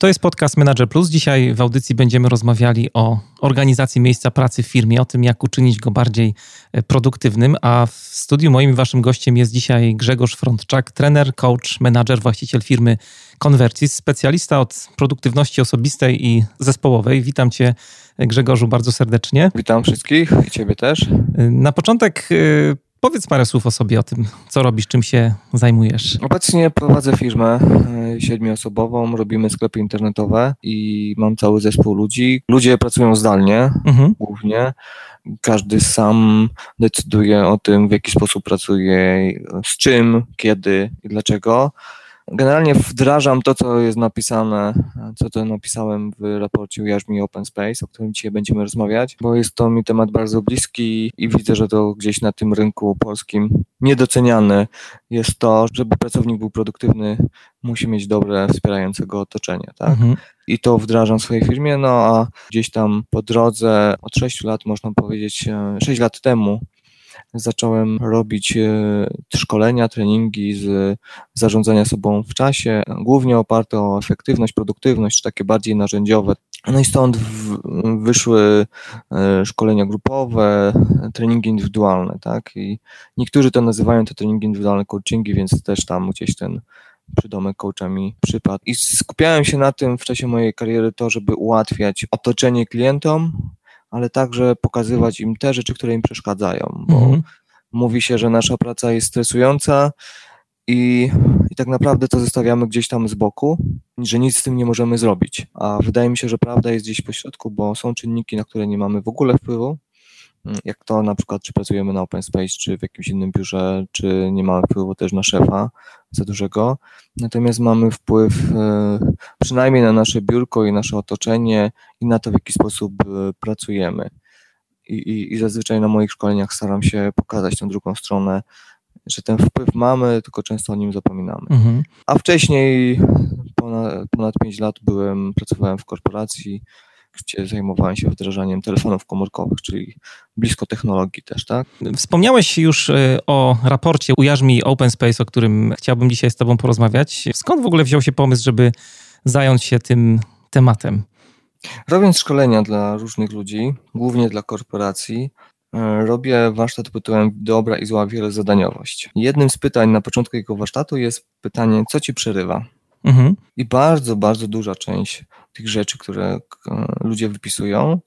To jest podcast Manager Plus. Dzisiaj w audycji będziemy rozmawiali o organizacji miejsca pracy w firmie, o tym, jak uczynić go bardziej e, produktywnym. A w studiu moim waszym gościem jest dzisiaj Grzegorz Frontczak, trener, coach, menadżer, właściciel firmy Convertis, specjalista od produktywności osobistej i zespołowej. Witam cię, Grzegorzu, bardzo serdecznie. Witam wszystkich i ciebie też. E, na początek e, Powiedz parę słów o sobie, o tym, co robisz, czym się zajmujesz. Obecnie prowadzę firmę e, siedmioosobową, robimy sklepy internetowe i mam cały zespół ludzi. Ludzie pracują zdalnie mhm. głównie. Każdy sam decyduje o tym, w jaki sposób pracuje, z czym, kiedy i dlaczego. Generalnie wdrażam to, co jest napisane, co to napisałem w raporcie Ujarzmi mi Open Space, o którym dzisiaj będziemy rozmawiać, bo jest to mi temat bardzo bliski i widzę, że to gdzieś na tym rynku polskim niedoceniane jest to, żeby pracownik był produktywny, musi mieć dobre, wspierające go otoczenie, tak? Mhm. I to wdrażam w swojej firmie, no a gdzieś tam po drodze od 6 lat, można powiedzieć, 6 lat temu zacząłem robić e, szkolenia, treningi z zarządzania sobą w czasie, głównie oparte o efektywność, produktywność, takie bardziej narzędziowe. No i stąd wyszły e, szkolenia grupowe, treningi indywidualne, tak? I niektórzy to nazywają te treningi indywidualne coachingi, więc też tam gdzieś ten przydomek coachami przypadł. I skupiałem się na tym w czasie mojej kariery to, żeby ułatwiać otoczenie klientom, ale także pokazywać im te rzeczy, które im przeszkadzają, bo mhm. mówi się, że nasza praca jest stresująca i, i tak naprawdę to zostawiamy gdzieś tam z boku, że nic z tym nie możemy zrobić. A wydaje mi się, że prawda jest gdzieś po środku, bo są czynniki, na które nie mamy w ogóle wpływu, jak to na przykład, czy pracujemy na open space, czy w jakimś innym biurze, czy nie mamy wpływu też na szefa za dużego. Natomiast mamy wpływ e, przynajmniej na nasze biurko i nasze otoczenie i na to, w jaki sposób e, pracujemy. I, i, i zazwyczaj na moich szkoleniach staram się pokazać tę drugą stronę, że ten wpływ mamy, tylko często o nim zapominamy. Mhm. A wcześniej ponad, ponad 5 lat byłem, pracowałem w korporacji, gdzie zajmowałem się wdrażaniem telefonów komórkowych, czyli blisko technologii też, tak? Wspomniałeś już y, o raporcie Ujarzmi mi Open Space, o którym chciałbym dzisiaj z Tobą porozmawiać. Skąd w ogóle wziął się pomysł, żeby zająć się tym tematem? Robiąc szkolenia dla różnych ludzi, głównie dla korporacji, y, robię warsztat tytułem Dobra i zła wielozadaniowość. Jednym z pytań na początku jego warsztatu jest pytanie, co ci przerywa? Mhm. I bardzo, bardzo duża część tych rzeczy, które e, ludzie wypisują,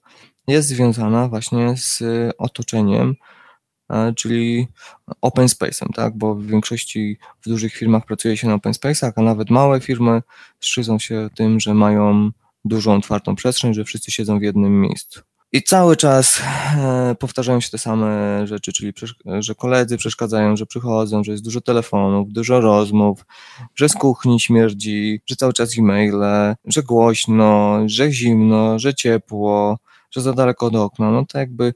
jest związana właśnie z otoczeniem, e, czyli open space'em, tak? Bo w większości w dużych firmach pracuje się na open space'ach, a nawet małe firmy szczycą się tym, że mają dużą, otwartą przestrzeń, że wszyscy siedzą w jednym miejscu. I cały czas e, powtarzają się te same rzeczy, czyli że koledzy przeszkadzają, że przychodzą, że jest dużo telefonów, dużo rozmów, że z kuchni śmierdzi, że cały czas e-maile, że głośno, że zimno, że ciepło, że za daleko od okna. No to jakby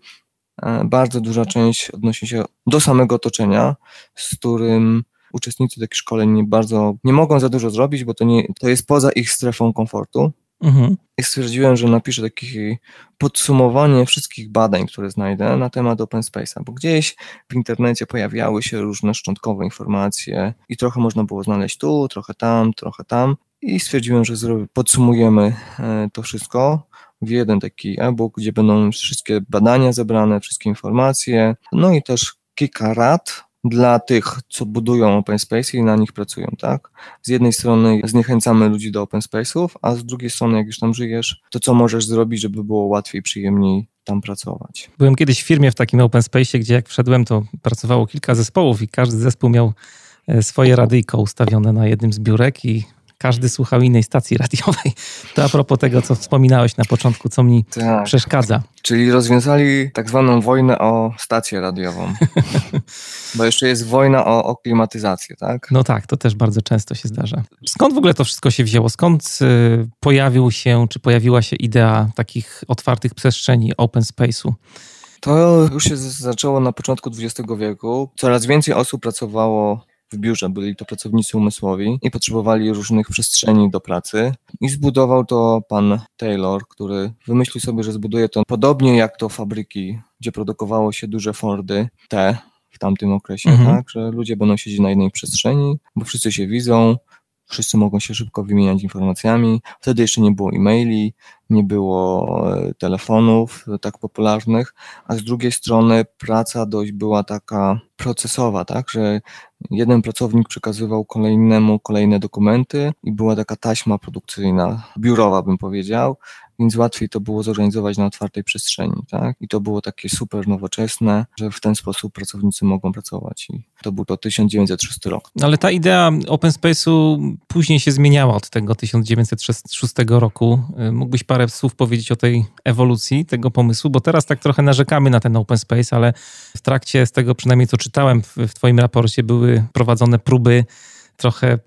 e, bardzo duża część odnosi się do samego otoczenia, z którym uczestnicy takich szkoleń bardzo nie mogą za dużo zrobić, bo to, nie, to jest poza ich strefą komfortu. Mhm. I stwierdziłem, że napiszę takie podsumowanie wszystkich badań, które znajdę na temat Open Space'a, bo gdzieś w internecie pojawiały się różne szczątkowe informacje i trochę można było znaleźć tu, trochę tam, trochę tam. I stwierdziłem, że podsumujemy e, to wszystko w jeden taki e-book, gdzie będą wszystkie badania zebrane, wszystkie informacje, no i też kilka rad dla tych, co budują open space i na nich pracują, tak? Z jednej strony zniechęcamy ludzi do open space'ów, a z drugiej strony, jak już tam żyjesz, to co możesz zrobić, żeby było łatwiej, przyjemniej tam pracować. Byłem kiedyś w firmie w takim open space, gdzie jak wszedłem, to pracowało kilka zespołów i każdy zespół miał e, swoje radyjko ustawione na jednym z biurek i każdy słuchał innej stacji radiowej. To a propos tego, co wspominałeś na początku, co mi tak. przeszkadza. Czyli rozwiązali tak zwaną wojnę o stację radiową. Bo jeszcze jest wojna o, o klimatyzację, tak? No tak, to też bardzo często się zdarza. Skąd w ogóle to wszystko się wzięło? Skąd y, pojawił się, czy pojawiła się idea takich otwartych przestrzeni open space'u? To już się zaczęło na początku XX wieku. Coraz więcej osób pracowało w biurze, byli to pracownicy umysłowi i potrzebowali różnych przestrzeni do pracy. I zbudował to pan Taylor, który wymyślił sobie, że zbuduje to podobnie jak to fabryki, gdzie produkowało się duże Fordy T w tamtym okresie, mhm. tak, że ludzie będą siedzieć na jednej przestrzeni, bo wszyscy się widzą, wszyscy mogą się szybko wymieniać informacjami. Wtedy jeszcze nie było e-maili, nie było e, telefonów tak popularnych, a z drugiej strony praca dość była taka procesowa, tak, że jeden pracownik przekazywał kolejnemu kolejne dokumenty i była taka taśma produkcyjna, biurowa bym powiedział, więc łatwiej to było zorganizować na otwartej przestrzeni, tak? I to było takie super nowoczesne, że w ten sposób pracownicy mogą pracować. I to był to 1906 rok. Ale ta idea open space'u później się zmieniała od tego 1906 roku. Mógłbyś parę słów powiedzieć o tej ewolucji tego pomysłu, bo teraz tak trochę narzekamy na ten open space, ale w trakcie z tego przynajmniej co czytałem w, w twoim raporcie były prowadzone próby trochę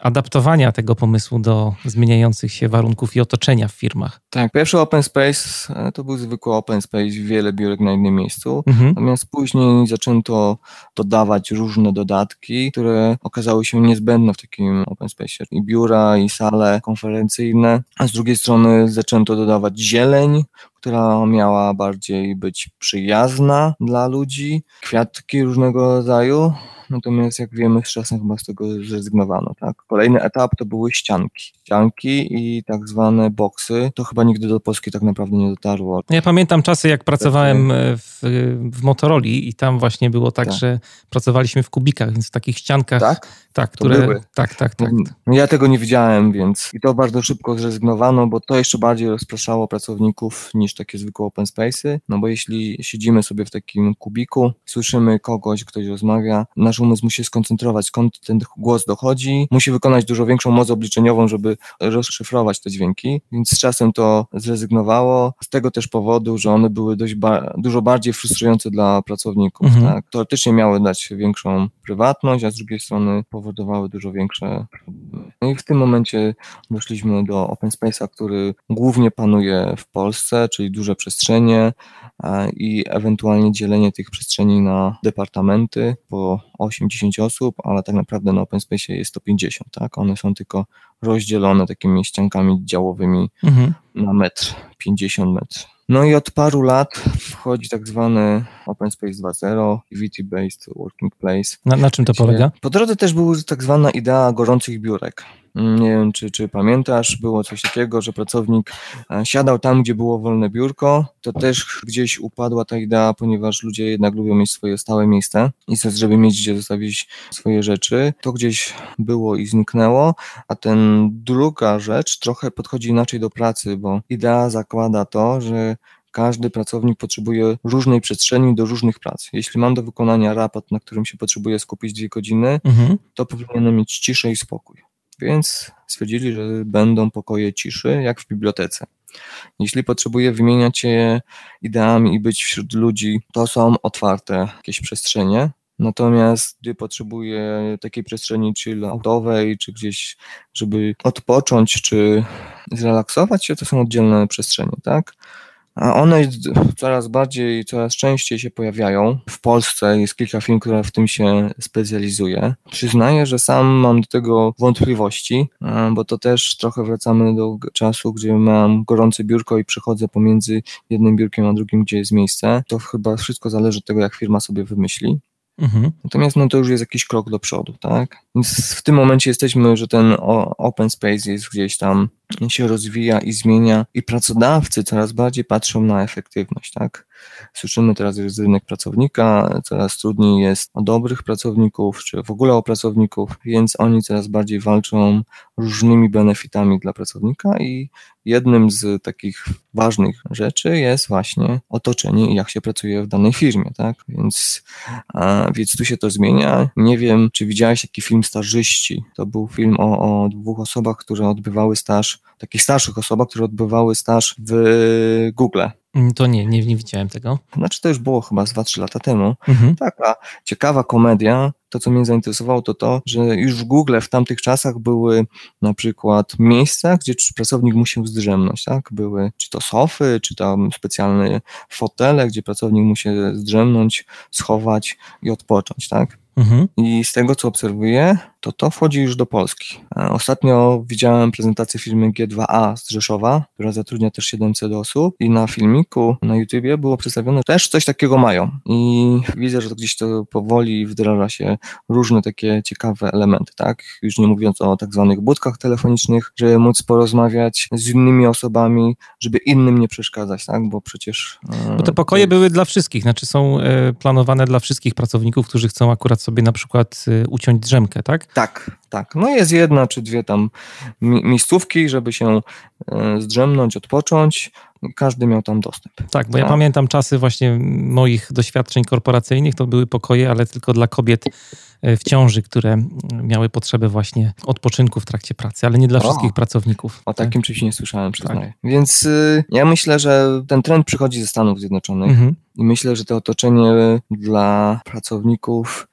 adaptowania tego pomysłu do zmieniających się warunków i otoczenia w firmach. Tak, pierwszy open space e, to był zwykły open space, wiele biurek na jednym miejscu, mhm. natomiast później zaczęto dodawać różne dodatki, które okazały się niezbędne w takim open space. I biura, i sale konferencyjne, a z drugiej strony zaczęto dodawać zieleń, która miała bardziej być przyjazna dla ludzi, kwiatki różnego rodzaju, natomiast jak wiemy z czasem chyba z tego zrezygnowano. Tak? Kolejny etap to były ścianki. Ścianki i tak zwane boksy, to chyba nigdy do Polski tak naprawdę nie dotarło. Ja pamiętam czasy, jak pracowałem w, w Motoroli i tam właśnie było tak, tak, że pracowaliśmy w kubikach, więc w takich ściankach. Tak? Tak, które... Były. Tak, tak, tak. No, ja tego nie widziałem, więc i to bardzo szybko zrezygnowano, bo to jeszcze bardziej rozpraszało pracowników niż takie zwykłe open space'y, no bo jeśli siedzimy sobie w takim kubiku, słyszymy kogoś, ktoś rozmawia, nasz umysł musi skoncentrować, skąd ten głos dochodzi, musi wykonać dużo większą moc obliczeniową, żeby rozszyfrować te dźwięki, więc z czasem to zrezygnowało, z tego też powodu, że one były dość ba dużo bardziej frustrujące dla pracowników, mhm. tak? Teoretycznie miały dać większą prywatność, a z drugiej strony powodowały dużo większe problemy. No i w tym momencie doszliśmy do open space'a, który głównie panuje w Polsce, czyli duże przestrzenie i ewentualnie dzielenie tych przestrzeni na departamenty po 8-10 osób, ale tak naprawdę na open space jest to 50, tak? One są tylko rozdzielone takimi ściankami działowymi mhm. na metr, 50 metrów. No i od paru lat wchodzi tak zwany Open Space 2.0, Activity-Based Working Place. Na, na czym to polega? Po drodze też była tak zwana idea gorących biurek. Nie wiem, czy, czy pamiętasz, było coś takiego, że pracownik e, siadał tam, gdzie było wolne biurko. To też gdzieś upadła ta idea, ponieważ ludzie jednak lubią mieć swoje stałe miejsce i coś, żeby mieć gdzie zostawić swoje rzeczy. To gdzieś było i zniknęło, a ten druga rzecz trochę podchodzi inaczej do pracy, bo idea zakłada to, że każdy pracownik potrzebuje różnej przestrzeni do różnych prac. Jeśli mam do wykonania raport, na którym się potrzebuję skupić dwie godziny, mhm. to powinienem mieć ciszę i spokój. Więc stwierdzili, że będą pokoje ciszy, jak w bibliotece. Jeśli potrzebuję wymieniać się ideami i być wśród ludzi, to są otwarte jakieś przestrzenie. Natomiast gdy potrzebuję takiej przestrzeni czy autowej, czy gdzieś, żeby odpocząć, czy zrelaksować się, to są oddzielne przestrzenie, tak? A one coraz bardziej, coraz częściej się pojawiają. W Polsce jest kilka firm, które w tym się specjalizuje. Przyznaję, że sam mam do tego wątpliwości, bo to też trochę wracamy do czasu, gdzie mam gorące biurko i przechodzę pomiędzy jednym biurkiem a drugim, gdzie jest miejsce. To chyba wszystko zależy od tego, jak firma sobie wymyśli. Mhm. Natomiast no, to już jest jakiś krok do przodu, tak? Więc w tym momencie jesteśmy, że ten open space jest gdzieś tam, się rozwija i zmienia i pracodawcy coraz bardziej patrzą na efektywność, tak? Słyszymy teraz, że jest rynek pracownika, coraz trudniej jest o dobrych pracowników, czy w ogóle o pracowników, więc oni coraz bardziej walczą różnymi benefitami dla pracownika i jednym z takich ważnych rzeczy jest właśnie otoczenie i jak się pracuje w danej firmie, tak? Więc, a, więc tu się to zmienia. Nie wiem, czy widziałeś jaki film Starzyści. To był film o, o dwóch osobach, które odbywały staż, takich starszych osobach, które odbywały staż w Google to nie, nie, nie widziałem tego. Znaczy to już było chyba 2-3 lata temu. Mhm. Taka ciekawa komedia. To, co mnie zainteresowało, to to, że już w Google w tamtych czasach były na przykład miejsca, gdzie pracownik musiał zdrzemnąć, tak? Były czy to sofy, czy tam specjalne fotele, gdzie pracownik musi zdrzemnąć, schować i odpocząć, tak? Mhm. I z tego, co obserwuję, to to wchodzi już do Polski. E, ostatnio widziałem prezentację firmy G2A z Rzeszowa, która zatrudnia też 700 osób i na filmiku na YouTubie było przedstawione, że też coś takiego mają i widzę, że to gdzieś to powoli wdraża się różne takie ciekawe elementy, tak? Już nie mówiąc o tak zwanych budkach telefonicznych, żeby móc porozmawiać z innymi osobami, żeby innym nie przeszkadzać, tak? Bo przecież... Bo te pokoje były dla wszystkich, znaczy są e, planowane dla wszystkich pracowników, którzy chcą akurat sobie na przykład e, uciąć drzemkę, tak? Tak, tak. No jest jedna czy dwie tam miejscówki, żeby się e, zdrzemnąć, odpocząć. Każdy miał tam dostęp. Tak, bo ja tak. pamiętam czasy właśnie moich doświadczeń korporacyjnych, to były pokoje, ale tylko dla kobiet e, w ciąży, które miały potrzebę właśnie odpoczynku w trakcie pracy, ale nie dla o, wszystkich pracowników. O takim tak? czymś nie słyszałem, przyznaję. Tak. Więc y, ja myślę, że ten trend przychodzi ze Stanów Zjednoczonych mhm. i myślę, że to otoczenie dla pracowników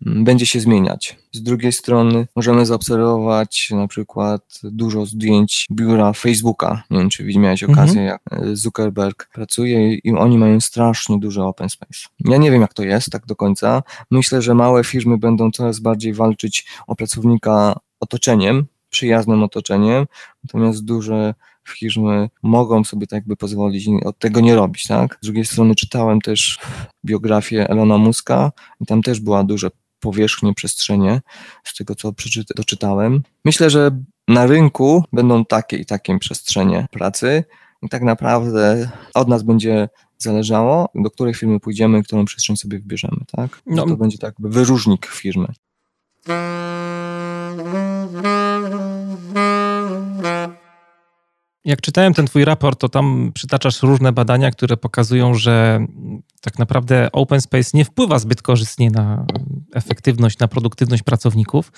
będzie się zmieniać. Z drugiej strony możemy zaobserwować na przykład dużo zdjęć biura Facebooka. Nie wiem, czy miałeś mhm. okazję, jak Zuckerberg pracuje i oni mają strasznie duży open space. Ja nie wiem, jak to jest tak do końca. Myślę, że małe firmy będą coraz bardziej walczyć o pracownika otoczeniem, przyjaznym otoczeniem, natomiast duże firmy mogą sobie tak jakby pozwolić od tego nie robić, tak? Z drugiej strony czytałem też biografię Elona Muska i tam też była duża powierzchnie, przestrzenie, z tego co doczytałem. Myślę, że na rynku będą takie i takie przestrzenie pracy i tak naprawdę od nas będzie zależało, do której firmy pójdziemy, którą przestrzeń sobie wybierzemy, tak? No. To będzie tak jakby wyróżnik firmy. Jak czytałem ten twój raport, to tam przytaczasz różne badania, które pokazują, że tak naprawdę open space nie wpływa zbyt korzystnie na efektywność, na produktywność pracowników.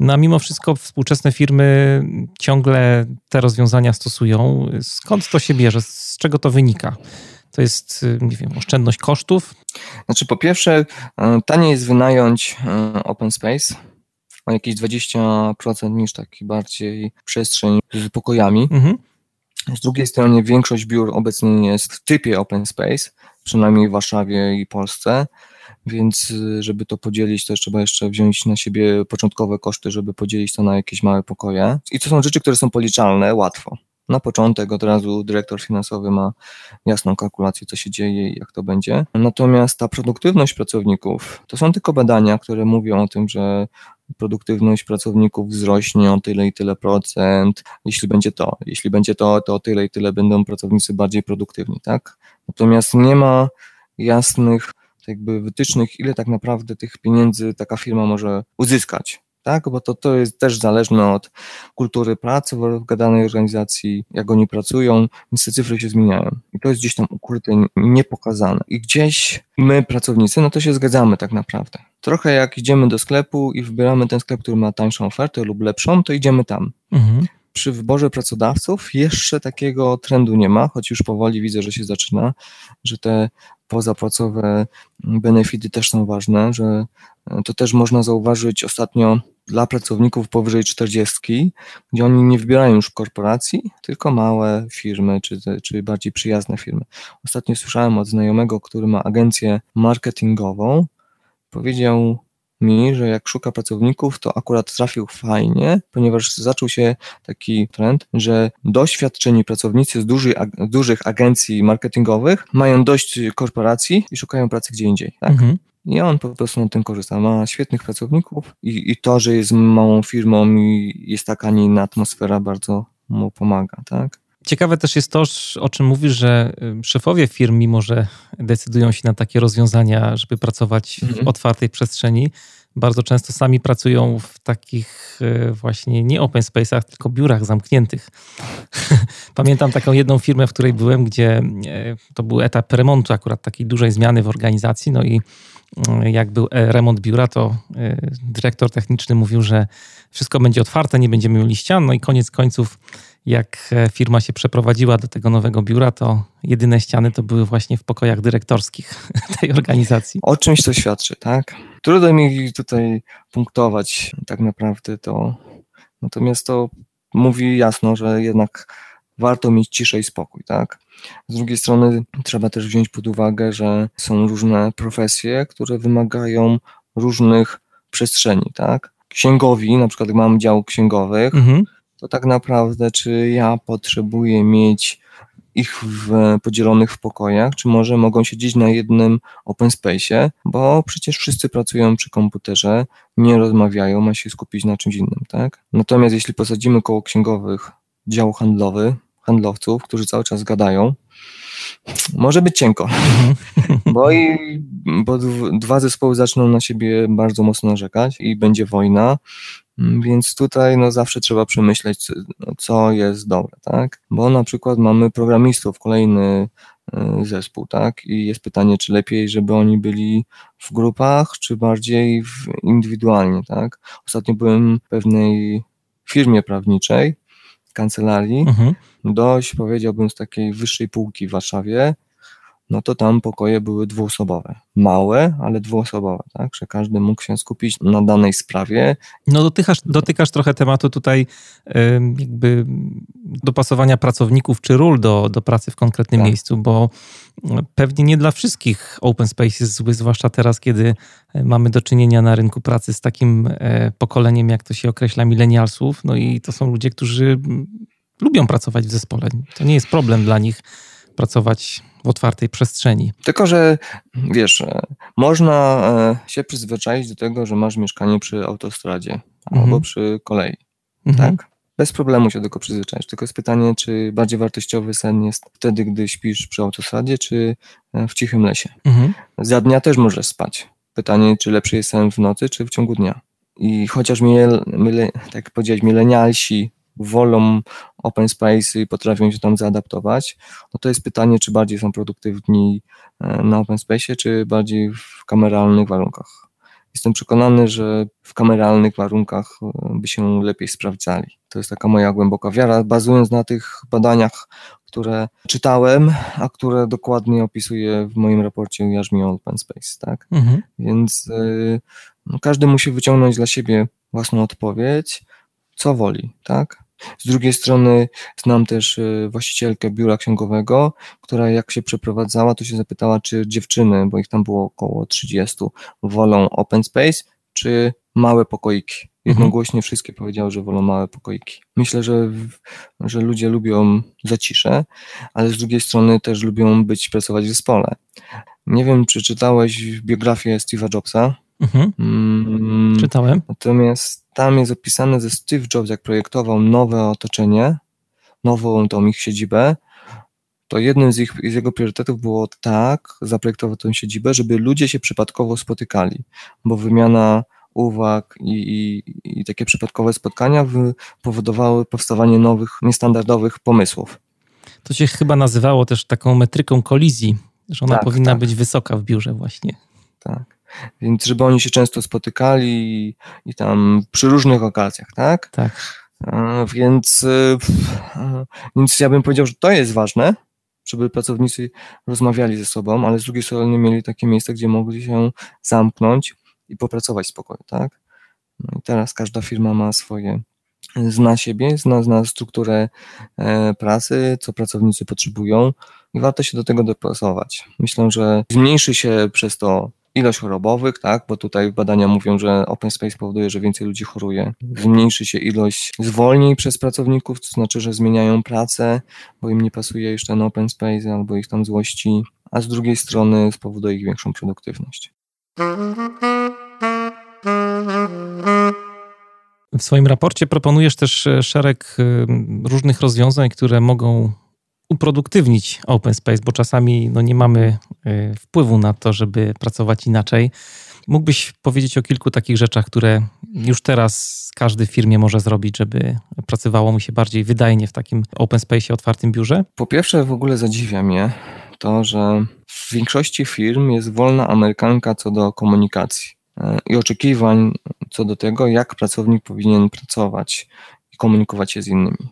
No a mimo wszystko współczesne firmy ciągle te rozwiązania stosują. Skąd to się bierze? Z czego to wynika? To jest, nie wiem, oszczędność kosztów? Znaczy, po pierwsze, e, taniej jest wynająć e, open space o jakieś 20% niż taki bardziej przestrzeń z pokojami. Mhm. Z drugiej strony większość biur obecnie jest w typie open space, przynajmniej w Warszawie i Polsce, więc y, żeby to podzielić, to trzeba jeszcze wziąć na siebie początkowe koszty, żeby podzielić to na jakieś małe pokoje. I to są rzeczy, które są policzalne łatwo. Na początek od razu dyrektor finansowy ma jasną kalkulację, co się dzieje i jak to będzie. Natomiast ta produktywność pracowników to są tylko badania, które mówią o tym, że produktywność pracowników wzrośnie o tyle i tyle procent, jeśli będzie to. Jeśli będzie to, to o tyle i tyle będą pracownicy bardziej produktywni, tak? Natomiast nie ma jasnych jakby wytycznych, ile tak naprawdę tych pieniędzy taka firma może uzyskać tak? Bo to, to jest też zależne od kultury pracy w danej organizacji, jak oni pracują, więc te cyfry się zmieniają. I to jest gdzieś tam ukryte, niepokazane. I gdzieś my, pracownicy, no to się zgadzamy tak naprawdę. Trochę jak idziemy do sklepu i wybieramy ten sklep, który ma tańszą ofertę lub lepszą, to idziemy tam. Mhm przy wyborze pracodawców jeszcze takiego trendu nie ma, choć już powoli widzę, że się zaczyna, że te pozapłacowe benefity też są ważne, że to też można zauważyć ostatnio dla pracowników powyżej 40, gdzie oni nie wybierają już korporacji, tylko małe firmy, czy, czy bardziej przyjazne firmy. Ostatnio słyszałem od znajomego, który ma agencję marketingową, powiedział mi, że jak szuka pracowników, to akurat trafił fajnie, ponieważ zaczął się taki trend, że doświadczeni pracownicy z dużych, dużych agencji marketingowych mają dość korporacji i szukają pracy gdzie indziej. Tak? Mhm. I on po prostu na tym korzysta. Ma świetnych pracowników i, i to, że jest małą firmą i jest taka, a nie inna atmosfera, bardzo mu pomaga, tak? Ciekawe też jest to, o czym mówisz, że y, szefowie firm, mimo że decydują się na takie rozwiązania, żeby pracować mhm. w otwartej przestrzeni, bardzo często sami pracują w takich y, właśnie nie open space'ach, tylko biurach zamkniętych. Pamiętam taką jedną firmę, w której byłem, gdzie y, to był etap remontu, akurat takiej dużej zmiany w organizacji, no i jak był e, remont biura, to dyrektor techniczny mówił, że wszystko będzie otwarte, nie będziemy mieli ścian, no i koniec końców jak e, firma się przeprowadziła do tego nowego biura, to jedyne ściany to były właśnie w pokojach dyrektorskich tej organizacji. O czymś to świadczy, tak? Trudno mi tutaj punktować tak naprawdę to. Natomiast to mówi jasno, że jednak warto mieć ciszę i spokój, tak? Z drugiej strony trzeba też wziąć pod uwagę, że są różne profesje, które wymagają różnych przestrzeni, tak? Księgowi, na przykład mam dział księgowych, mhm. to tak naprawdę czy ja potrzebuję mieć ich w, podzielonych w pokojach, czy może mogą siedzieć na jednym open space'ie, bo przecież wszyscy pracują przy komputerze, nie rozmawiają, ma się skupić na czymś innym, tak? Natomiast jeśli posadzimy koło księgowych dział handlowy, handlowców, którzy cały czas gadają, może być cienko, bo, i, bo dwa zespoły zaczną na siebie bardzo mocno narzekać i będzie wojna, więc tutaj no, zawsze trzeba przemyśleć, co jest dobre, tak? Bo na przykład mamy programistów, kolejny e, zespół, tak? I jest pytanie, czy lepiej, żeby oni byli w grupach, czy bardziej indywidualnie, tak? Ostatnio byłem w pewnej firmie prawniczej, kancelarii, mhm. dość powiedziałbym z takiej wyższej półki w Warszawie, no to tam pokoje były dwuosobowe. Małe, ale dwuosobowe, tak? Że każdy mógł się skupić na danej sprawie. No dotykasz, dotykasz trochę tematu tutaj jakby dopasowania pracowników czy ról do, do pracy w konkretnym tak. miejscu, bo pewnie nie dla wszystkich open space jest zły, zwłaszcza teraz, kiedy mamy do czynienia na rynku pracy z takim e, pokoleniem, jak to się określa, milenialsów. No i to są ludzie, którzy lubią pracować w zespole. To nie jest problem dla nich pracować w otwartej przestrzeni. Tylko, że wiesz, e, można e, się przyzwyczaić do tego, że masz mieszkanie przy autostradzie mhm. albo przy kolei. Mhm. Tak? Bez problemu się do tego przyzwyczaić. Tylko jest pytanie, czy bardziej wartościowy sen jest wtedy, gdy śpisz przy autostradzie, czy e, w cichym lesie. Mhm. Za dnia też możesz spać. Pytanie, czy lepszy jest sen w nocy, czy w ciągu dnia. I chociaż, mile, mile, tak jak powiedziałeś, milenialsi wolą open space i potrafią się tam zaadaptować, no to jest pytanie, czy bardziej są produktywni e, na open space, czy bardziej w kameralnych warunkach. Jestem przekonany, że w kameralnych warunkach e, by się lepiej sprawdzali. To jest taka moja głęboka wiara, bazując na tych badaniach, które czytałem, a które dokładnie opisuję w moim raporcie Jarzmi Open Space, tak? Mhm. Więc y, no, każdy musi wyciągnąć dla siebie własną odpowiedź, co woli, tak? Z drugiej strony znam też y, właścicielkę biura księgowego, która jak się przeprowadzała, to się zapytała, czy dziewczyny, bo ich tam było około 30, wolą open space, czy małe pokoiki. Mhm. Jednogłośnie wszystkie powiedziały, że wolą małe pokoiki. Myślę, że, że ludzie lubią zaciszę, ale z drugiej strony też lubią być, pracować w zespole. Nie wiem, czy czytałeś biografię Steve'a Jobsa. Mhm. Mm, Czytałem. Natomiast tam jest opisane, że Steve Jobs, jak projektował nowe otoczenie, nową tą ich siedzibę, to jednym z, ich, z jego priorytetów było tak, zaprojektował tę siedzibę, żeby ludzie się przypadkowo spotykali, bo wymiana uwag i, i, i takie przypadkowe spotkania powodowały powstawanie nowych, niestandardowych pomysłów. To się chyba nazywało też taką metryką kolizji, że ona tak, powinna tak. być wysoka w biurze właśnie. Tak. Więc żeby oni się często spotykali i, i tam przy różnych okazjach, tak? Tak. Więc, y, więc ja bym powiedział, że to jest ważne, żeby pracownicy rozmawiali ze sobą, ale z drugiej strony mieli takie miejsce, gdzie mogli się zamknąć i popracować spokojnie, tak? No i teraz każda firma ma swoje, zna siebie, zna, zna strukturę e, pracy, co pracownicy potrzebują i warto się do tego dopasować. Myślę, że zmniejszy się przez to ilość chorobowych, tak, bo tutaj badania mówią, że open space powoduje, że więcej ludzi choruje. Zmniejszy się ilość zwolnień przez pracowników, to znaczy, że zmieniają pracę, bo im nie pasuje jeszcze na open space albo ich tam złości, a z drugiej strony spowoduje ich większą produktywność. W swoim raporcie proponujesz też e, szereg e, różnych rozwiązań, które mogą uproduktywnić open space, bo czasami no, nie mamy y, wpływu na to, żeby pracować inaczej. Mógłbyś powiedzieć o kilku takich rzeczach, które już teraz każdy w firmie może zrobić, żeby pracowało mu się bardziej wydajnie w takim open space, otwartym biurze? Po pierwsze, w ogóle zadziwia mnie to, że w większości firm jest wolna amerykanka co do komunikacji e, i oczekiwań co do tego, jak pracownik powinien pracować i komunikować się z innymi.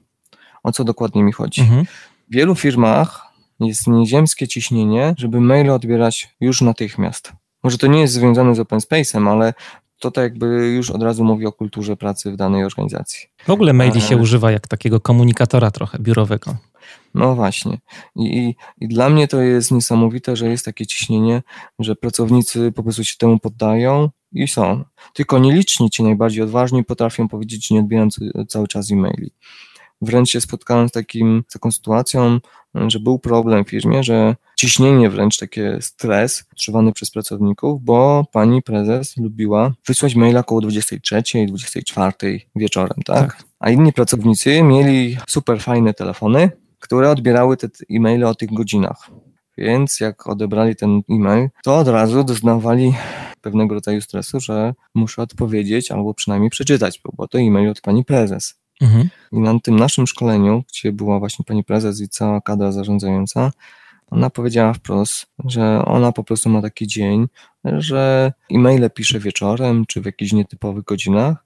o co dokładnie mi chodzi. Mhm. W wielu firmach jest nieziemskie ciśnienie, żeby maile odbierać już natychmiast. Może to nie jest związane z open space'em, ale to tak jakby już od razu mówi o kulturze pracy w danej organizacji. W ogóle maili się używa jak takiego komunikatora trochę biurowego. No właśnie. I, i, dla mnie to jest niesamowite, że jest takie ciśnienie, że pracownicy po prostu się temu poddają i są. Tylko nieliczni, ci najbardziej odważni potrafią powiedzieć, nie odbierając cały czas e-maili. Wręcz się spotkałem z, takim, z taką sytuacją, że był problem w firmie, że ciśnienie wręcz, takie stres odczuwany przez pracowników, bo pani prezes lubiła wysłać maila około 23, 24 wieczorem, tak? tak? A inni pracownicy mieli super fajne telefony, które odbierały te e-maile o tych godzinach. Więc jak odebrali ten e-mail, to od razu doznawali pewnego rodzaju stresu, że muszę odpowiedzieć albo przynajmniej przeczytać, bo to e-mail od pani prezes. Mhm. I na tym naszym szkoleniu, gdzie była właśnie pani prezes i cała kadra zarządzająca, ona powiedziała wprost, że ona po prostu ma taki dzień, że e-maile pisze wieczorem czy w jakichś nietypowych godzinach,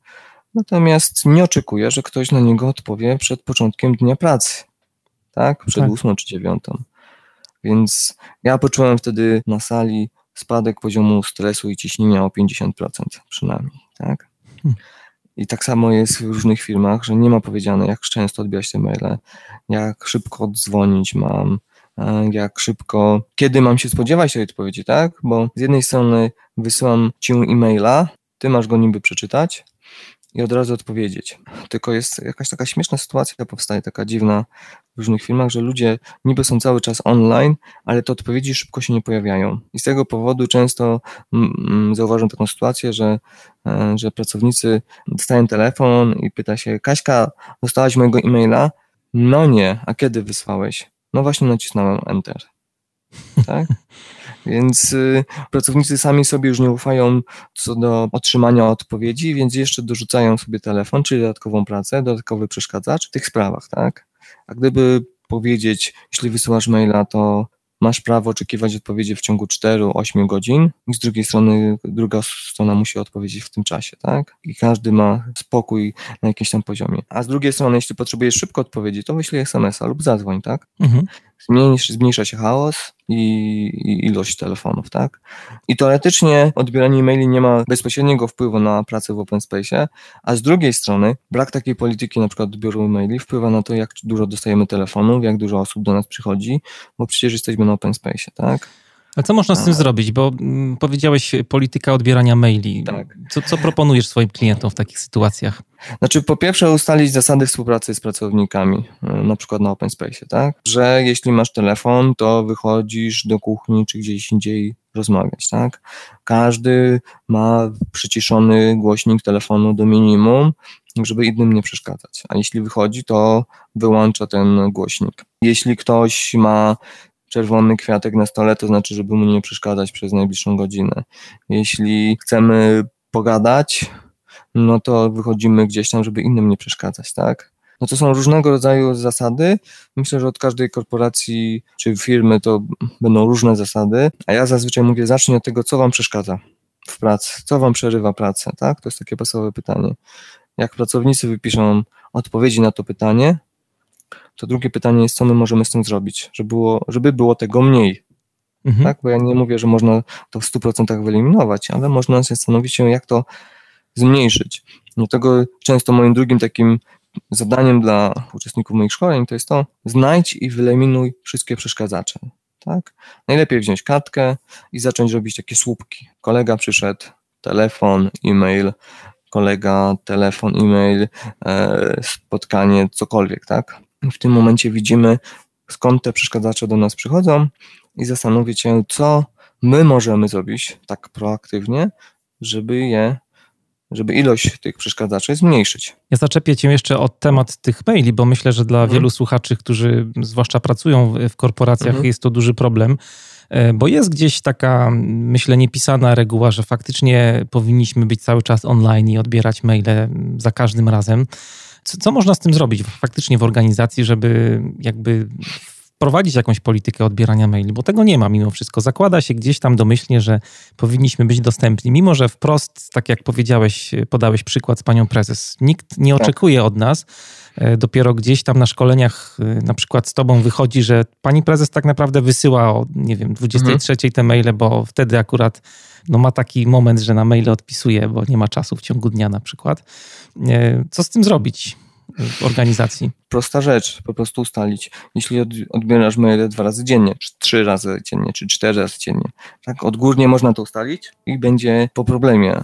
natomiast nie oczekuje, że ktoś na niego odpowie przed początkiem dnia pracy, tak? Przed tak. ósmą czy dziewiątą. Więc ja poczułem wtedy na sali spadek poziomu stresu i ciśnienia o 50% przynajmniej, tak? Hmm. I tak samo jest w różnych firmach, że nie ma powiedziane, jak często odbierać te maile, jak szybko odzwonić mam, e, jak szybko, kiedy mam się spodziewać tej odpowiedzi, tak? Bo z jednej strony wysyłam ci e-maila, ty masz go niby przeczytać, i od razu odpowiedzieć. Tylko jest jakaś taka śmieszna sytuacja powstaje, taka dziwna w różnych filmach, że ludzie niby są cały czas online, ale te odpowiedzi szybko się nie pojawiają. I z tego powodu często mm, mm, zauważam taką sytuację, że, e, że pracownicy dostają telefon i pyta się, Kaśka, dostałaś mojego e-maila? No nie, a kiedy wysłałeś? No właśnie nacisnąłem Enter. Tak? Więc y, pracownicy sami sobie już nie ufają co do otrzymania odpowiedzi, więc jeszcze dorzucają sobie telefon, czyli dodatkową pracę, dodatkowy przeszkadzacz w tych sprawach, tak? A gdyby powiedzieć, jeśli wysyłasz maila, to masz prawo oczekiwać odpowiedzi w ciągu 4-8 godzin i z drugiej strony druga strona musi odpowiedzieć w tym czasie, tak? I każdy ma spokój na jakimś tam poziomie. A z drugiej strony, jeśli potrzebujesz szybko odpowiedzi, to wyślij SMS-a lub zadzwoń, tak? Mhm zmniejsza się chaos i, i, ilość telefonów, tak? I teoretycznie odbieranie e-maili nie ma bezpośredniego wpływu na pracę w open space, a z drugiej strony brak takiej polityki na przykład odbioru e-maili wpływa na to, jak dużo dostajemy telefonów, jak dużo osób do nas przychodzi, bo przecież jesteśmy na open space, tak? A co można z tym zrobić? Bo mm, powiedziałeś polityka odbierania maili. Tak. Co, co proponujesz swoim klientom w takich sytuacjach? Znaczy, po pierwsze, ustalić zasady współpracy z pracownikami, y, na przykład na open space, tak? Że jeśli masz telefon, to wychodzisz do kuchni czy gdzieś indziej rozmawiać, tak? Każdy ma przyciszony głośnik telefonu do minimum, żeby innym nie przeszkadzać. A jeśli wychodzi, to wyłącza ten głośnik. Jeśli ktoś ma czerwony kwiatek na stole, to znaczy, żeby mu nie przeszkadzać przez najbliższą godzinę. Jeśli chcemy pogadać, no to wychodzimy gdzieś tam, żeby innym nie przeszkadzać, tak? No to są różnego rodzaju zasady. Myślę, że od każdej korporacji czy firmy to będą różne zasady, a ja zazwyczaj mówię, zacznij od tego, co wam przeszkadza w pracy, co wam przerywa pracę, tak? To jest takie podstawowe pytanie. Jak pracownicy wypiszą odpowiedzi na to pytanie, to drugie pytanie jest, co my możemy z tym zrobić, żeby było, żeby było tego mniej. Mhm. Tak? Bo ja nie mówię, że można to w 100% wyeliminować, ale można zastanowić się, jak to zmniejszyć. Dlatego często moim drugim takim zadaniem dla uczestników moich szkoleń to jest to, znajdź i wyeliminuj wszystkie przeszkadzacze. Tak? Najlepiej wziąć kartkę i zacząć robić takie słupki. Kolega przyszedł, telefon, e-mail, kolega, telefon, e-mail, e, spotkanie, cokolwiek, tak? W tym momencie widzimy, skąd te przeszkadzacze do nas przychodzą i zastanowić się, co my możemy zrobić tak proaktywnie, żeby je żeby ilość tych przeszkadzaczy zmniejszyć. Ja zaczepię Cię jeszcze o temat tych maili, bo myślę, że dla mhm. wielu słuchaczy, którzy zwłaszcza pracują w korporacjach, mhm. jest to duży problem, e, bo jest gdzieś taka, myślę, niepisana reguła, że faktycznie powinniśmy być cały czas online i odbierać maile za każdym razem. Co, co można z tym zrobić faktycznie w organizacji, żeby jakby wprowadzić jakąś politykę odbierania maili, bo tego nie ma mimo wszystko. Zakłada się gdzieś tam domyślnie, że powinniśmy być dostępni, mimo że wprost, tak jak powiedziałeś, podałeś przykład z panią prezes, nikt nie tak. oczekuje od nas, e, dopiero gdzieś tam na szkoleniach e, na przykład z tobą wychodzi, że pani prezes tak naprawdę wysyła o, nie wiem, 23 mhm. te maile, bo wtedy akurat no, ma taki moment, że na maile odpisuje, bo nie ma czasu w ciągu dnia na przykład. E, co z tym zrobić? w organizacji? Prosta rzecz, po prostu ustalić. Jeśli odbierasz maile dwa razy dziennie, czy trzy razy dziennie, czy cztery razy dziennie, tak odgórnie można to ustalić i będzie po problemie.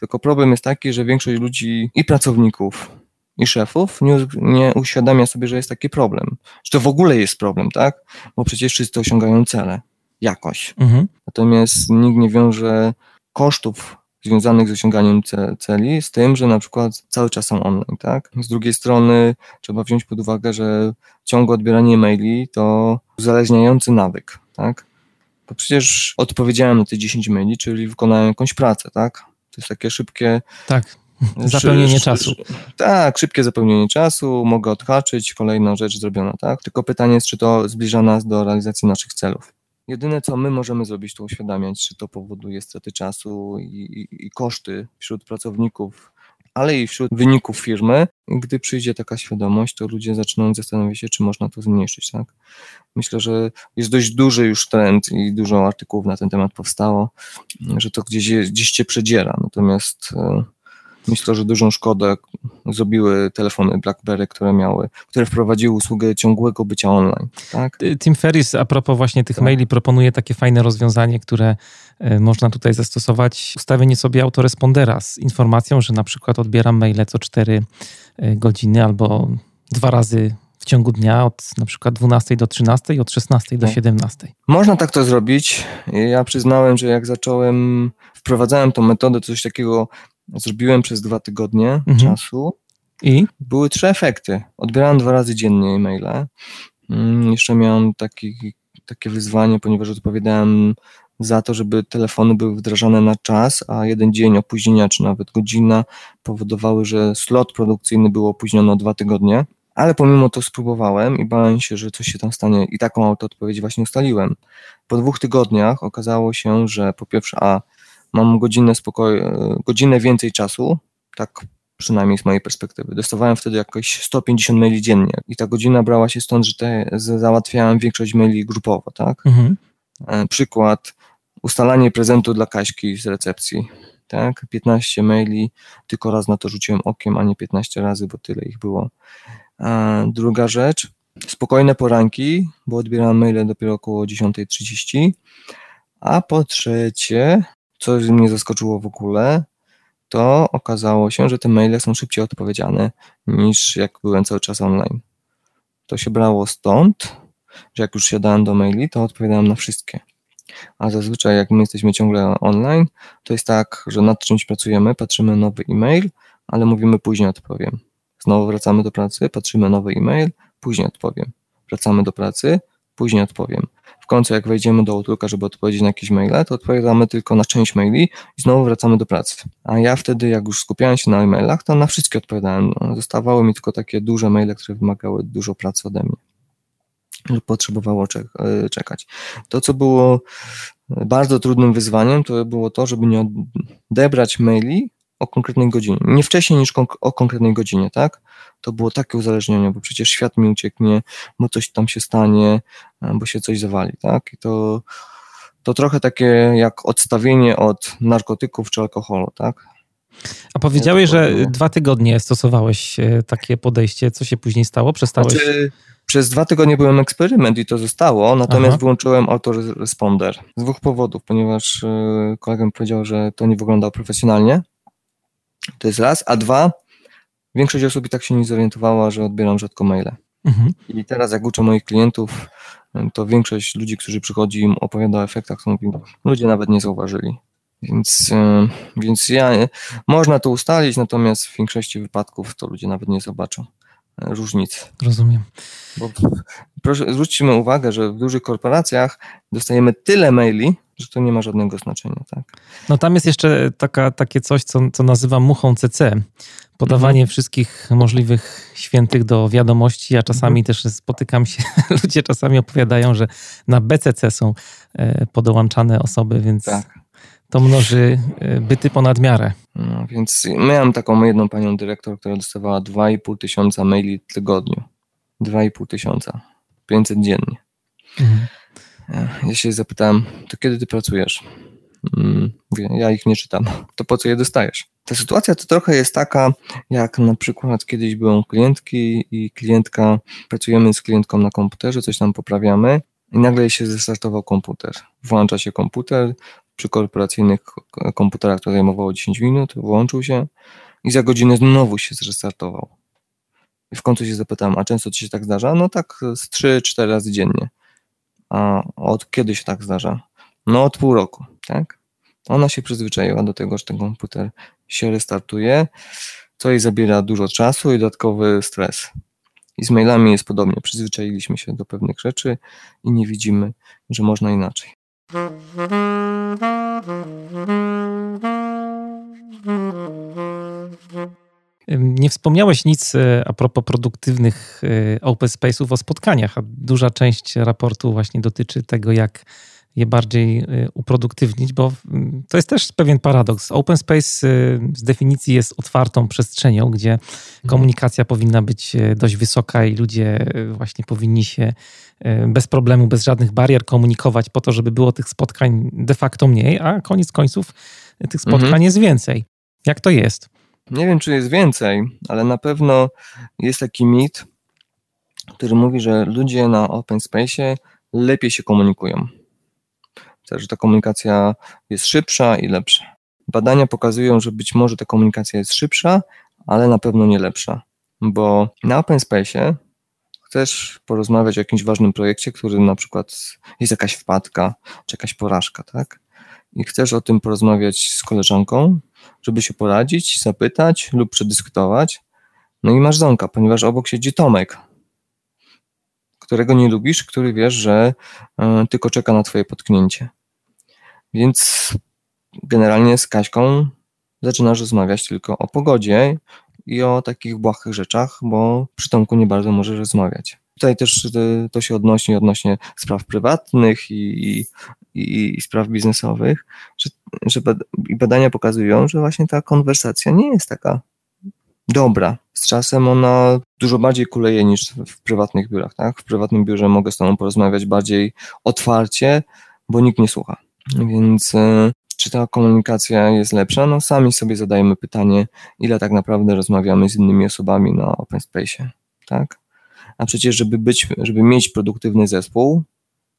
Tylko problem jest taki, że większość ludzi i pracowników, i szefów nie, nie uświadamia sobie, że jest taki problem. Że to w ogóle jest problem, tak? Bo przecież wszyscy osiągają cele jakoś. Mhm. Natomiast nikt nie wiąże kosztów związanych z osiąganiem celi, z tym, że na przykład cały czas są online, tak? Z drugiej strony trzeba wziąć pod uwagę, że ciągłe odbieranie maili to uzależniający nawyk, tak? Bo przecież odpowiedziałem na te 10 maili, czyli wykonałem jakąś pracę, tak? To jest takie szybkie... Tak, zapełnienie czasu. Tak, szybkie zapełnienie czasu, mogę odhaczyć, kolejna rzecz zrobiona, tak? Tylko pytanie jest, czy to zbliża nas do realizacji naszych celów. Jedyne, co my możemy zrobić, to uświadamiać, że to powoduje straty czasu i, i, i koszty wśród pracowników, ale i wśród wyników firmy. Gdy przyjdzie taka świadomość, to ludzie zaczną zastanawiać się, czy można to zmniejszyć. Tak? Myślę, że jest dość duży już trend i dużo artykułów na ten temat powstało, że to gdzieś, gdzieś cię przedziera. Natomiast e, Myślę, że dużą szkodę zrobiły telefony BlackBerry, które miały, które wprowadziły usługę ciągłego bycia online. Tak? Tim Ferris a propos właśnie tych tak. maili proponuje takie fajne rozwiązanie, które e, można tutaj zastosować. Ustawienie sobie autorespondera z informacją, że na przykład odbieram maile co 4 e, godziny albo dwa razy w ciągu dnia od na przykład 12 do 13, od 16 do 17. Tak. Można tak to zrobić. Ja przyznałem, że jak zacząłem, wprowadzałem tą metodę, coś takiego Zrobiłem przez dwa tygodnie mhm. czasu. I? Były trzy efekty. Odbierałem dwa razy dziennie e-maile. Mm, jeszcze miałem taki, takie wyzwanie, ponieważ odpowiadałem za to, żeby telefony były wdrażane na czas, a jeden dzień opóźnienia, czy nawet godzina powodowały, że slot produkcyjny był opóźniony o dwa tygodnie. Ale pomimo to spróbowałem i bałem się, że coś się tam stanie i taką autoodpowiedź właśnie ustaliłem. Po dwóch tygodniach okazało się, że po pierwsze, a mam godzinę spokoju, godzinę więcej czasu, tak przynajmniej z mojej perspektywy. Dostawałem wtedy jakoś 150 maili dziennie i ta godzina brała się stąd, że te, załatwiałem większość maili grupowo, tak? Mhm. E, przykład, ustalanie prezentu dla Kaśki z recepcji, tak? 15 maili, tylko raz na to rzuciłem okiem, a nie 15 razy, bo tyle ich było. E, druga rzecz, spokojne poranki, bo odbierałem maile dopiero około 10.30, a po trzecie, co mnie zaskoczyło w ogóle, to okazało się, że te maile są szybciej odpowiedziane niż jak byłem cały czas online. To się brało stąd, że jak już siadałem do maili, to odpowiadałem na wszystkie. A zazwyczaj jak my jesteśmy ciągle online, to jest tak, że nad czymś pracujemy, patrzymy nowy e-mail, ale mówimy później odpowiem. Znowu wracamy do pracy, patrzymy nowy e-mail, później odpowiem. Wracamy do pracy, później odpowiem. W końcu jak wejdziemy do Outlooka, żeby odpowiedzieć na jakieś maile, to odpowiadamy tylko na część maili i znowu wracamy do pracy. A ja wtedy, jak już skupiałem się na e-mailach, to na wszystkie odpowiadałem. Zostawały mi tylko takie duże maile, które wymagały dużo pracy ode mnie lub potrzebowało e, czekać. To, co było bardzo trudnym wyzwaniem, to było to, żeby nie odebrać maili o konkretnej godzinie. Nie wcześniej niż o konkretnej godzinie, tak? To było takie uzależnienie, bo przecież świat mi ucieknie, bo coś tam się stanie, bo się coś zawali, tak? I to, to trochę takie jak odstawienie od narkotyków czy alkoholu, tak? A powiedziałeś, że dwa tygodnie stosowałeś e, takie podejście. Co się później stało? Przestałeś... Znaczy, przez dwa tygodnie byłem eksperyment i to zostało, natomiast Aha. wyłączyłem autoresponder z dwóch powodów, ponieważ e, kolega mi powiedział, że to nie wyglądało profesjonalnie. To jest raz, a dwa, większość osób i tak się nie zorientowała, że odbieram rzadko maile. Mhm. I teraz jak uczę moich klientów, to większość ludzi, którzy przychodzi im opowiada o efektach, to mówią, ludzie nawet nie zauważyli. Więc, e, więc ja, można to ustalić, natomiast w większości wypadków to ludzie nawet nie zobaczą. Różnicy. Rozumiem. Bo proszę, zwróćmy uwagę, że w dużych korporacjach dostajemy tyle maili, że to nie ma żadnego znaczenia. Tak? No tam jest jeszcze taka, takie coś, co, co nazywam muchą CC. Podawanie mhm. wszystkich możliwych świętych do wiadomości, a czasami mhm. też spotykam się, ludzie czasami opowiadają, że na BCC są e, podołączane osoby, więc tak. To mnoży e, byty ponad miarę. No, więc miałem taką jedną panią dyrektor, która dostawała 2,5 tysiąca maili w tygodniu. 2,5 tysiąca. 500 dziennie. Mhm. Ja się zapytałem, to kiedy ty pracujesz? Mm, ja ich nie czytam. To po co je dostajesz? Ta sytuacja to trochę jest taka, jak na przykład kiedyś były klientki i klientka, pracujemy z klientką na komputerze, coś tam poprawiamy i nagle się zestartował komputer. Włącza się komputer, przy korporacyjnych komputerach to zajmowało 10 minut, włączył się i za godzinę znowu się zrestartował. I w końcu się zapytałem, a często ci się tak zdarza? No tak z 3-4 razy dziennie. A od kiedy się tak zdarza? No od pół roku, tak? Ona się przyzwyczaiła do tego, że ten komputer się restartuje, co jej zabiera dużo czasu i dodatkowy stres. I z mailami jest podobnie. Przyzwyczailiśmy się do pewnych rzeczy i nie widzimy, że można inaczej. Nie wspomniałeś nic e, a propos produktywnych e, open space'ów o spotkaniach, a duża część raportu właśnie dotyczy tego, jak je bardziej y, uproduktywnić, bo mm, to jest też pewien paradoks. Open space y, z definicji jest otwartą przestrzenią, gdzie mhm. komunikacja powinna być y, dość wysoka i ludzie właśnie powinni się bez problemu, bez żadnych barier komunikować po to, żeby było tych spotkań de facto mniej, a koniec końców tych spotkań mhm. jest więcej. Jak to jest? Nie wiem, czy jest więcej, ale na pewno jest taki mit, który mówi, że ludzie na open space lepiej się komunikują że ta komunikacja jest szybsza i lepsza. Badania pokazują, że być może ta komunikacja jest szybsza, ale na pewno nie lepsza, bo na Open Space chcesz porozmawiać o jakimś ważnym projekcie, który na przykład jest jakaś wpadka, czy jakaś porażka, tak? I chcesz o tym porozmawiać z koleżanką, żeby się poradzić, zapytać lub przedyskutować. No i masz ząka, ponieważ obok siedzi Tomek, którego nie lubisz, który wiesz, że y, tylko czeka na twoje potknięcie. Więc generalnie z Kaśką zaczynasz rozmawiać tylko o pogodzie i o takich błahych rzeczach, bo przy Tomku nie bardzo możesz rozmawiać. Tutaj też y, to się odnosi odnośnie spraw prywatnych i, i, i spraw biznesowych, że, że badania pokazują, że właśnie ta konwersacja nie jest taka dobra. Z czasem ona dużo bardziej kuleje niż w prywatnych biurach. Tak? W prywatnym biurze mogę z tobą porozmawiać bardziej otwarcie, bo nikt nie słucha. Więc e, czy ta komunikacja jest lepsza? No sami sobie zadajemy pytanie, ile tak naprawdę rozmawiamy z innymi osobami na open space, tak? A przecież, żeby być, żeby mieć produktywny zespół,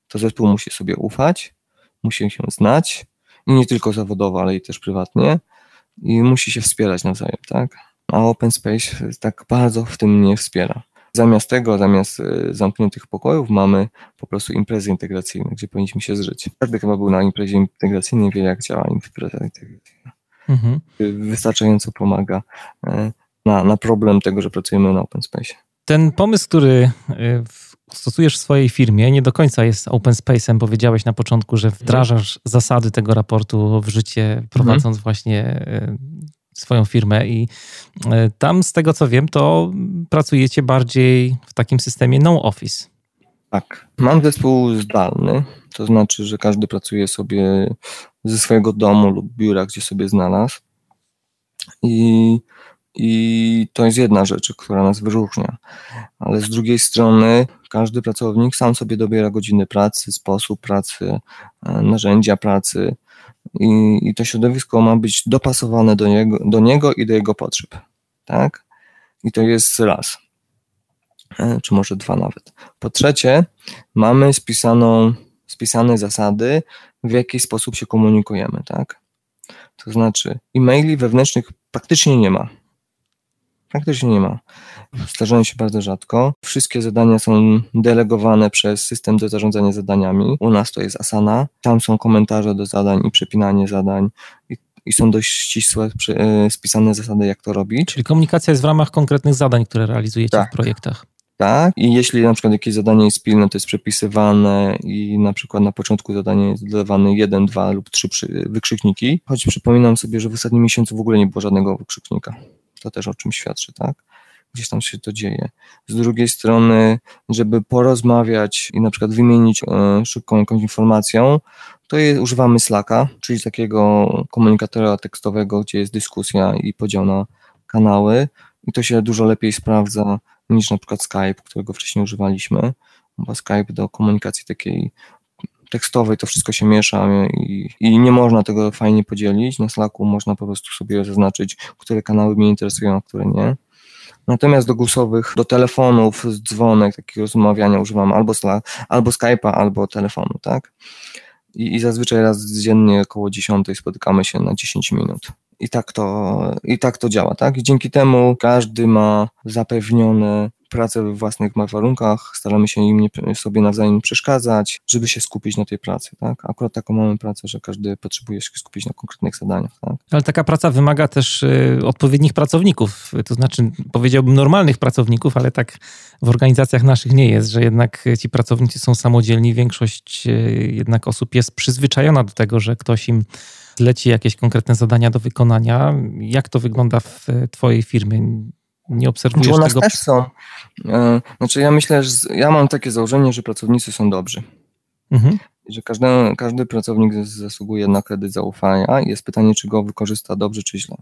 to zespół musi sobie ufać, musi się znać i nie tylko zawodowo, ale i też prywatnie i musi się wspierać nawzajem, tak? A open space tak bardzo w tym nie wspiera. Zamiast tego, zamiast e, zamkniętych pokojów mamy po prostu imprezy integracyjne, gdzie powinniśmy się zżyć. Każdy chyba był na imprezie integracyjnej, wie jak działa impreza integracyjna. Mhm. Wystarczająco pomaga e, na, na problem tego, że pracujemy na open space. Ten pomysł, który stosujesz w swojej firmie, nie do końca jest open space'em. Powiedziałeś na początku, że wdrażasz zasady tego raportu w życie, prowadząc mhm. właśnie swoją firmę i e, tam z tego co wiem, to pracujecie bardziej w takim systemie no office. Tak, mam zespół zdalny, to znaczy, że każdy pracuje sobie ze swojego domu lub biura, gdzie sobie znalazł. I, I to jest jedna rzecz, która nas wyróżnia. Ale z drugiej strony, każdy pracownik sam sobie dobiera godziny pracy, sposób pracy, e, narzędzia pracy i, i to środowisko ma być dopasowane do niego, do niego i do jego potrzeb. Tak? I to jest raz, e, czy może dwa nawet. Po trzecie, mamy spisaną, spisane zasady, w jaki sposób się komunikujemy, tak? To znaczy, e-maili wewnętrznych praktycznie nie ma. Praktycznie nie ma. Zdarzają się bardzo rzadko. Wszystkie zadania są delegowane przez system do zarządzania zadaniami. U nas to jest Asana. Tam są komentarze do zadań i przepinanie zadań. I, są dość ścisłe, e, spisane zasady, jak to robić. Czyli komunikacja jest w ramach konkretnych zadań, które realizujecie tak. w projektach. Tak, i jeśli na przykład jakieś zadanie jest pilne, to jest przepisywane i na przykład na początku zadania jest dodawany jeden, dwa lub trzy wykrzykniki, choć przypominam sobie, że w ostatnim miesiącu w ogóle nie było żadnego wykrzyknika. To też o czym świadczy, tak? Gdzieś tam się to dzieje. Z drugiej strony, żeby porozmawiać i na przykład wymienić e, szybką jakąś informacją, to używamy Slacka, czyli takiego komunikatora tekstowego, gdzie jest dyskusja i podział na kanały i to się dużo lepiej sprawdza niż na przykład Skype, którego wcześniej używaliśmy, bo Skype do komunikacji takiej tekstowej to wszystko się miesza i, i, nie można tego fajnie podzielić. Na Slacku można po prostu sobie zaznaczyć, które kanały mnie interesują, a które nie. Natomiast do głosowych, do telefonów, dzwonek, takiego rozmawiania używam albo, albo Skype'a, albo telefonu, tak? I, I zazwyczaj raz dziennie około 10 spotykamy się na 10 minut. I tak to, i tak to działa, tak? I dzięki temu każdy ma zapewnione pracę we własnych warunkach, staramy się im nie, sobie nawzajem przeszkadzać, żeby się skupić na tej pracy, tak? Akurat taką mamy pracę, że każdy potrzebuje się skupić na konkretnych zadaniach, tak? Ale taka praca wymaga też y, odpowiednich pracowników, to znaczy powiedziałbym normalnych pracowników, ale tak w organizacjach naszych nie jest, że jednak ci pracownicy są samodzielni, większość y, jednak osób jest przyzwyczajona do tego, że ktoś im leci jakieś konkretne zadania do wykonania. Jak to wygląda w twojej firmie? Nie obserwujesz U nas tego? też są. E, znaczy ja myślę, że ja mam takie założenie, że pracownicy są dobrzy. Mhm. Że każdy, każdy pracownik zasługuje na kredyt zaufania. Jest pytanie, czy go wykorzysta dobrze, czy źle.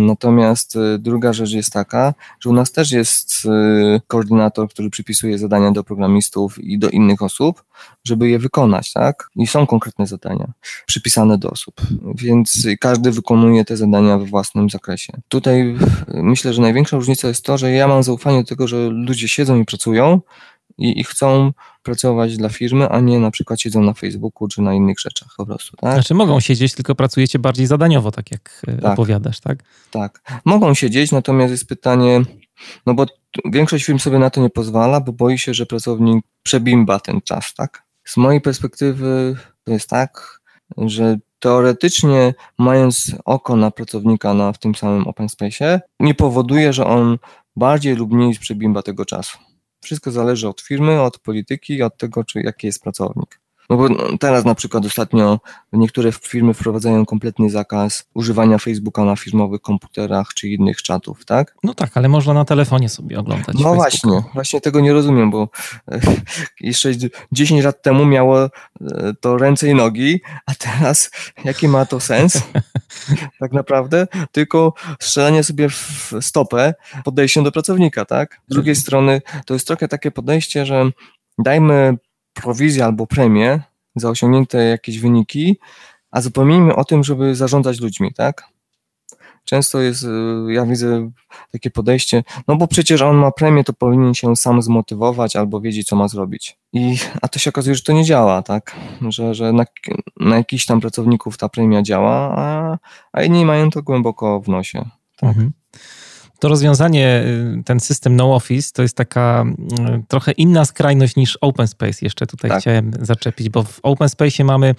Natomiast y, druga rzecz jest taka, że u nas też jest y, koordynator, który przypisuje zadania do programistów i do innych osób, żeby je wykonać, tak? I są konkretne zadania przypisane do osób, więc każdy wykonuje te zadania we własnym zakresie. Tutaj myślę, że największa różnica jest to, że ja mam zaufanie do tego, że ludzie siedzą i pracują, i, i chcą pracować dla firmy, a nie na przykład siedzą na Facebooku czy na innych rzeczach po prostu. Tak? Znaczy mogą siedzieć, tylko pracujecie bardziej zadaniowo, tak jak e, tak, opowiadasz, tak? Tak, mogą siedzieć, natomiast jest pytanie, no bo większość firm sobie na to nie pozwala, bo boi się, że pracownik przebimba ten czas, tak? Z mojej perspektywy to jest tak, że teoretycznie mając oko na pracownika na, w tym samym open space, nie powoduje, że on bardziej lub mniej przebimba tego czasu. Wszystko zależy od firmy, od polityki, od tego, czy jaki jest pracownik. No bo teraz na przykład ostatnio niektóre firmy wprowadzają kompletny zakaz używania Facebooka na firmowych komputerach czy innych czatów, tak? No tak, ale można na telefonie sobie oglądać. No Facebooka. właśnie, właśnie tego nie rozumiem, bo e, jeszcze 10 lat temu miało e, to ręce i nogi, a teraz jaki ma to sens? tak naprawdę? Tylko strzelanie sobie w stopę podejściem do pracownika, tak? Z drugiej strony to jest trochę takie podejście, że dajmy prowizję albo premię za osiągnięte jakieś wyniki, a zapomnijmy o tym, żeby zarządzać ludźmi, tak? Często jest, y, ja widzę takie podejście, no bo przecież on ma premię, to powinien się sam zmotywować albo wiedzieć, co ma zrobić. I, a to się okazuje, że to nie działa, tak? Że, że na, na jakichś tam pracowników ta premia działa, a, a inni mają to głęboko w nosie. Tak? Mhm to rozwiązanie, y, ten system No Office, to jest taka y, trochę inna skrajność niż Open Space. Jeszcze tutaj tak. chciałem zaczepić, bo w Open Space mamy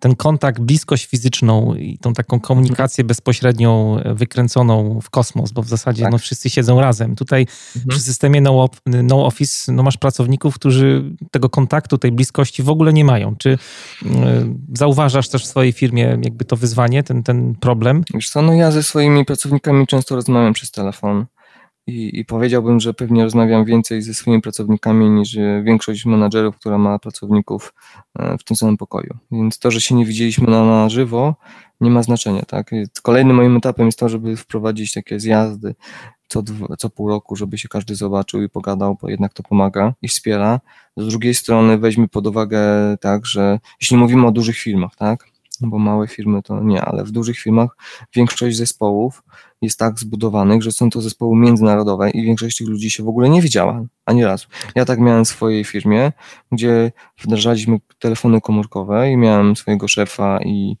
ten kontakt, bliskość fizyczną i tą taką komunikację bezpośrednią, wykręconą w kosmos, bo w zasadzie tak. no, wszyscy siedzą razem. Tutaj mhm. przy systemie no, no, Office no, masz pracowników, którzy tego kontaktu, tej bliskości w ogóle nie mają. Czy y, zauważasz też w swojej firmie jakby to wyzwanie, ten, ten problem? Wiesz co, no ja ze swoimi pracownikami często rozmawiam przez telefon i, i powiedziałbym, że pewnie rozmawiam więcej ze swoimi pracownikami niż większość menadżerów, która ma pracowników e, w tym samym pokoju. Więc to, że się nie widzieliśmy na, na żywo, nie ma znaczenia. Tak? Kolejnym moim etapem jest to, żeby wprowadzić takie zjazdy co, co pół roku, żeby się każdy zobaczył i pogadał, bo jednak to pomaga i wspiera. Z drugiej strony weźmy pod uwagę tak, że jeśli mówimy o dużych firmach, tak, bo małe firmy to nie, ale w dużych firmach większość zespołów jest tak zbudowanych, że są to zespoły międzynarodowe i większość tych ludzi się w ogóle nie widziała ani razu. Ja tak miałem w swojej firmie, gdzie wdrażaliśmy telefony komórkowe i miałem swojego szefa i,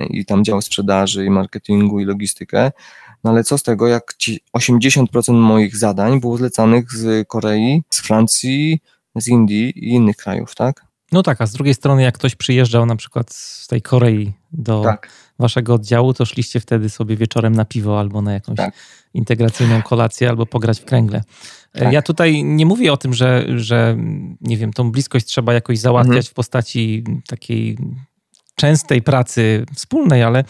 i tam dział sprzedaży i marketingu i logistykę. No ale co z tego, jak 80% moich zadań było zlecanych z Korei, z Francji, z Indii i innych krajów, tak? No tak, a z drugiej strony, jak ktoś przyjeżdżał na przykład z tej Korei do tak. waszego oddziału, to szliście wtedy sobie wieczorem na piwo albo na jakąś tak. integracyjną kolację, albo pograć w kręgle. Tak. Ja tutaj nie mówię o tym, że, że nie wiem, tą bliskość trzeba jakoś załatwiać mhm. w postaci takiej częstej pracy wspólnej, ale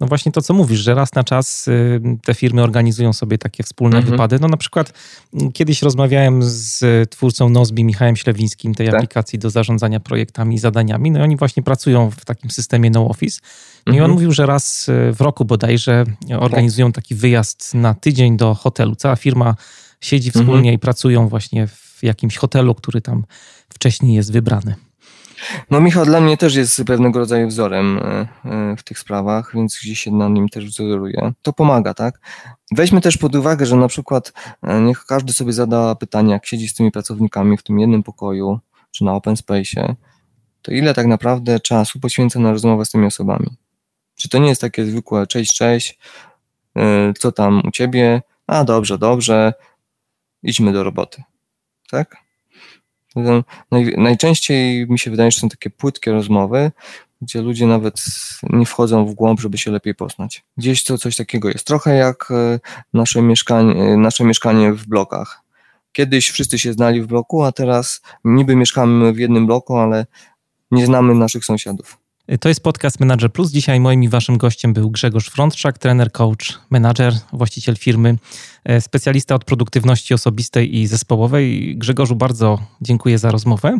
no właśnie to, co mówisz, że raz na czas y, te firmy organizują sobie takie wspólne mhm. wypady. No na przykład mm, kiedyś rozmawiałem z twórcą Nozbi, Michałem Ślewińskim, tej tak. aplikacji do zarządzania projektami i zadaniami. No i oni właśnie pracują w takim systemie No Office. No mhm. I on mhm. mówił, że raz y, w roku bodajże organizują taki wyjazd na tydzień do hotelu. Cała firma siedzi mhm. wspólnie mhm. i pracują właśnie w jakimś hotelu, który tam wcześniej jest wybrany. No Michał dla mnie też jest pewnego rodzaju wzorem e, e, w tych sprawach, więc gdzieś się na nim też wzoruję. To pomaga, tak? Weźmy też pod uwagę, że na przykład e, niech każdy sobie zada pytanie, jak siedzi z tymi pracownikami w tym jednym pokoju, czy na open space, to ile tak naprawdę czasu poświęca na rozmowę z tymi osobami? Czy to nie jest takie zwykłe cześć, cześć, co tam u ciebie? A dobrze, dobrze, idźmy do roboty. Tak? Naj, najczęściej mi się wydaje, że są takie płytkie rozmowy, gdzie ludzie nawet nie wchodzą w głąb, żeby się lepiej poznać. Gdzieś to coś takiego jest. Trochę jak e, nasze mieszkanie, e, nasze mieszkanie w blokach. Kiedyś wszyscy się znali w bloku, a teraz niby mieszkamy w jednym bloku, ale nie znamy naszych sąsiadów. To jest podcast Manager Plus. Dzisiaj moim i waszym gościem był Grzegorz Frontczak, trener, coach, menadżer, właściciel firmy, e, specjalista od produktywności osobistej i zespołowej. Grzegorzu, bardzo dziękuję za rozmowę.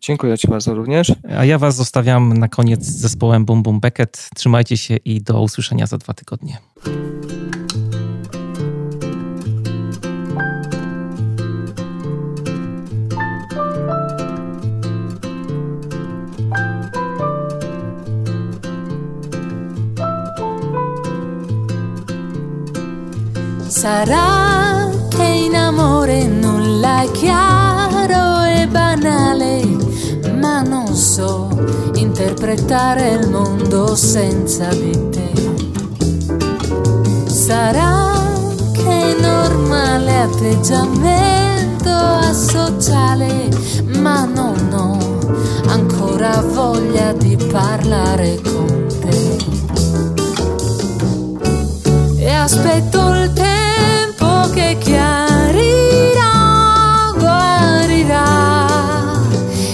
Dziękuję Ci bardzo również. A ja Was zostawiam na koniec z zespołem Boom Boom Beckett. Trzymajcie się i do usłyszenia za dwa tygodnie. Sarà che in amore nulla è chiaro e banale, ma non so interpretare il mondo senza di te. Sarà che è normale atteggiamento asociale, ma non ho ancora voglia di parlare con te. E aspetto che chiarirà, guarirà,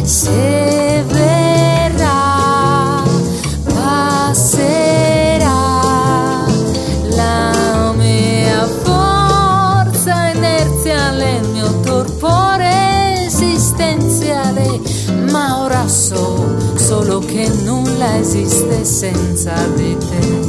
se verrà, passerà. La mia forza inerziale, il mio torpore esistenziale, ma ora so solo che nulla esiste senza di te.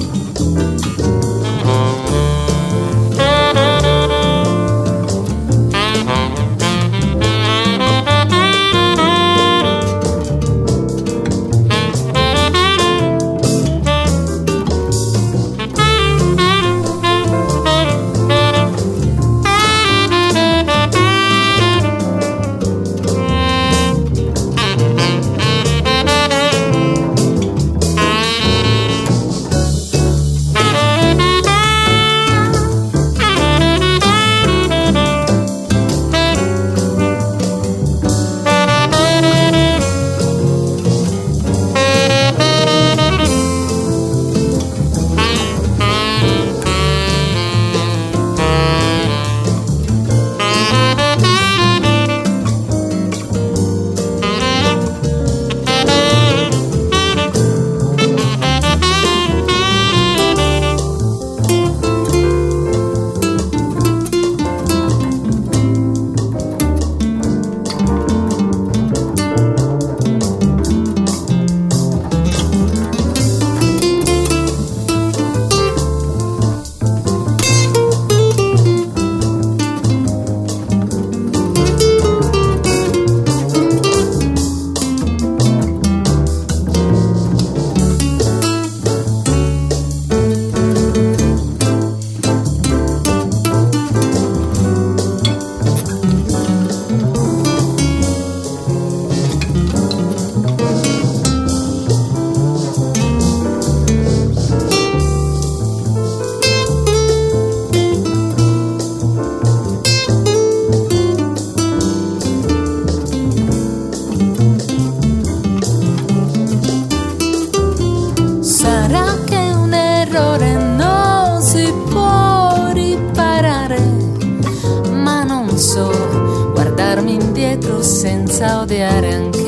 te harán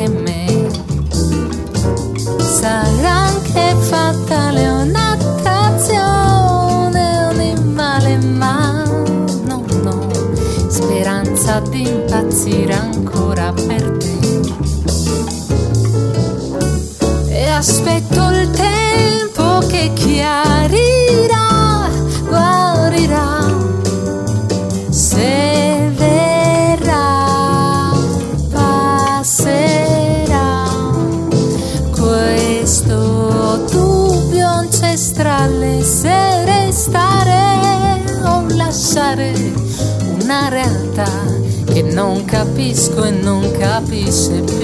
e non capisce più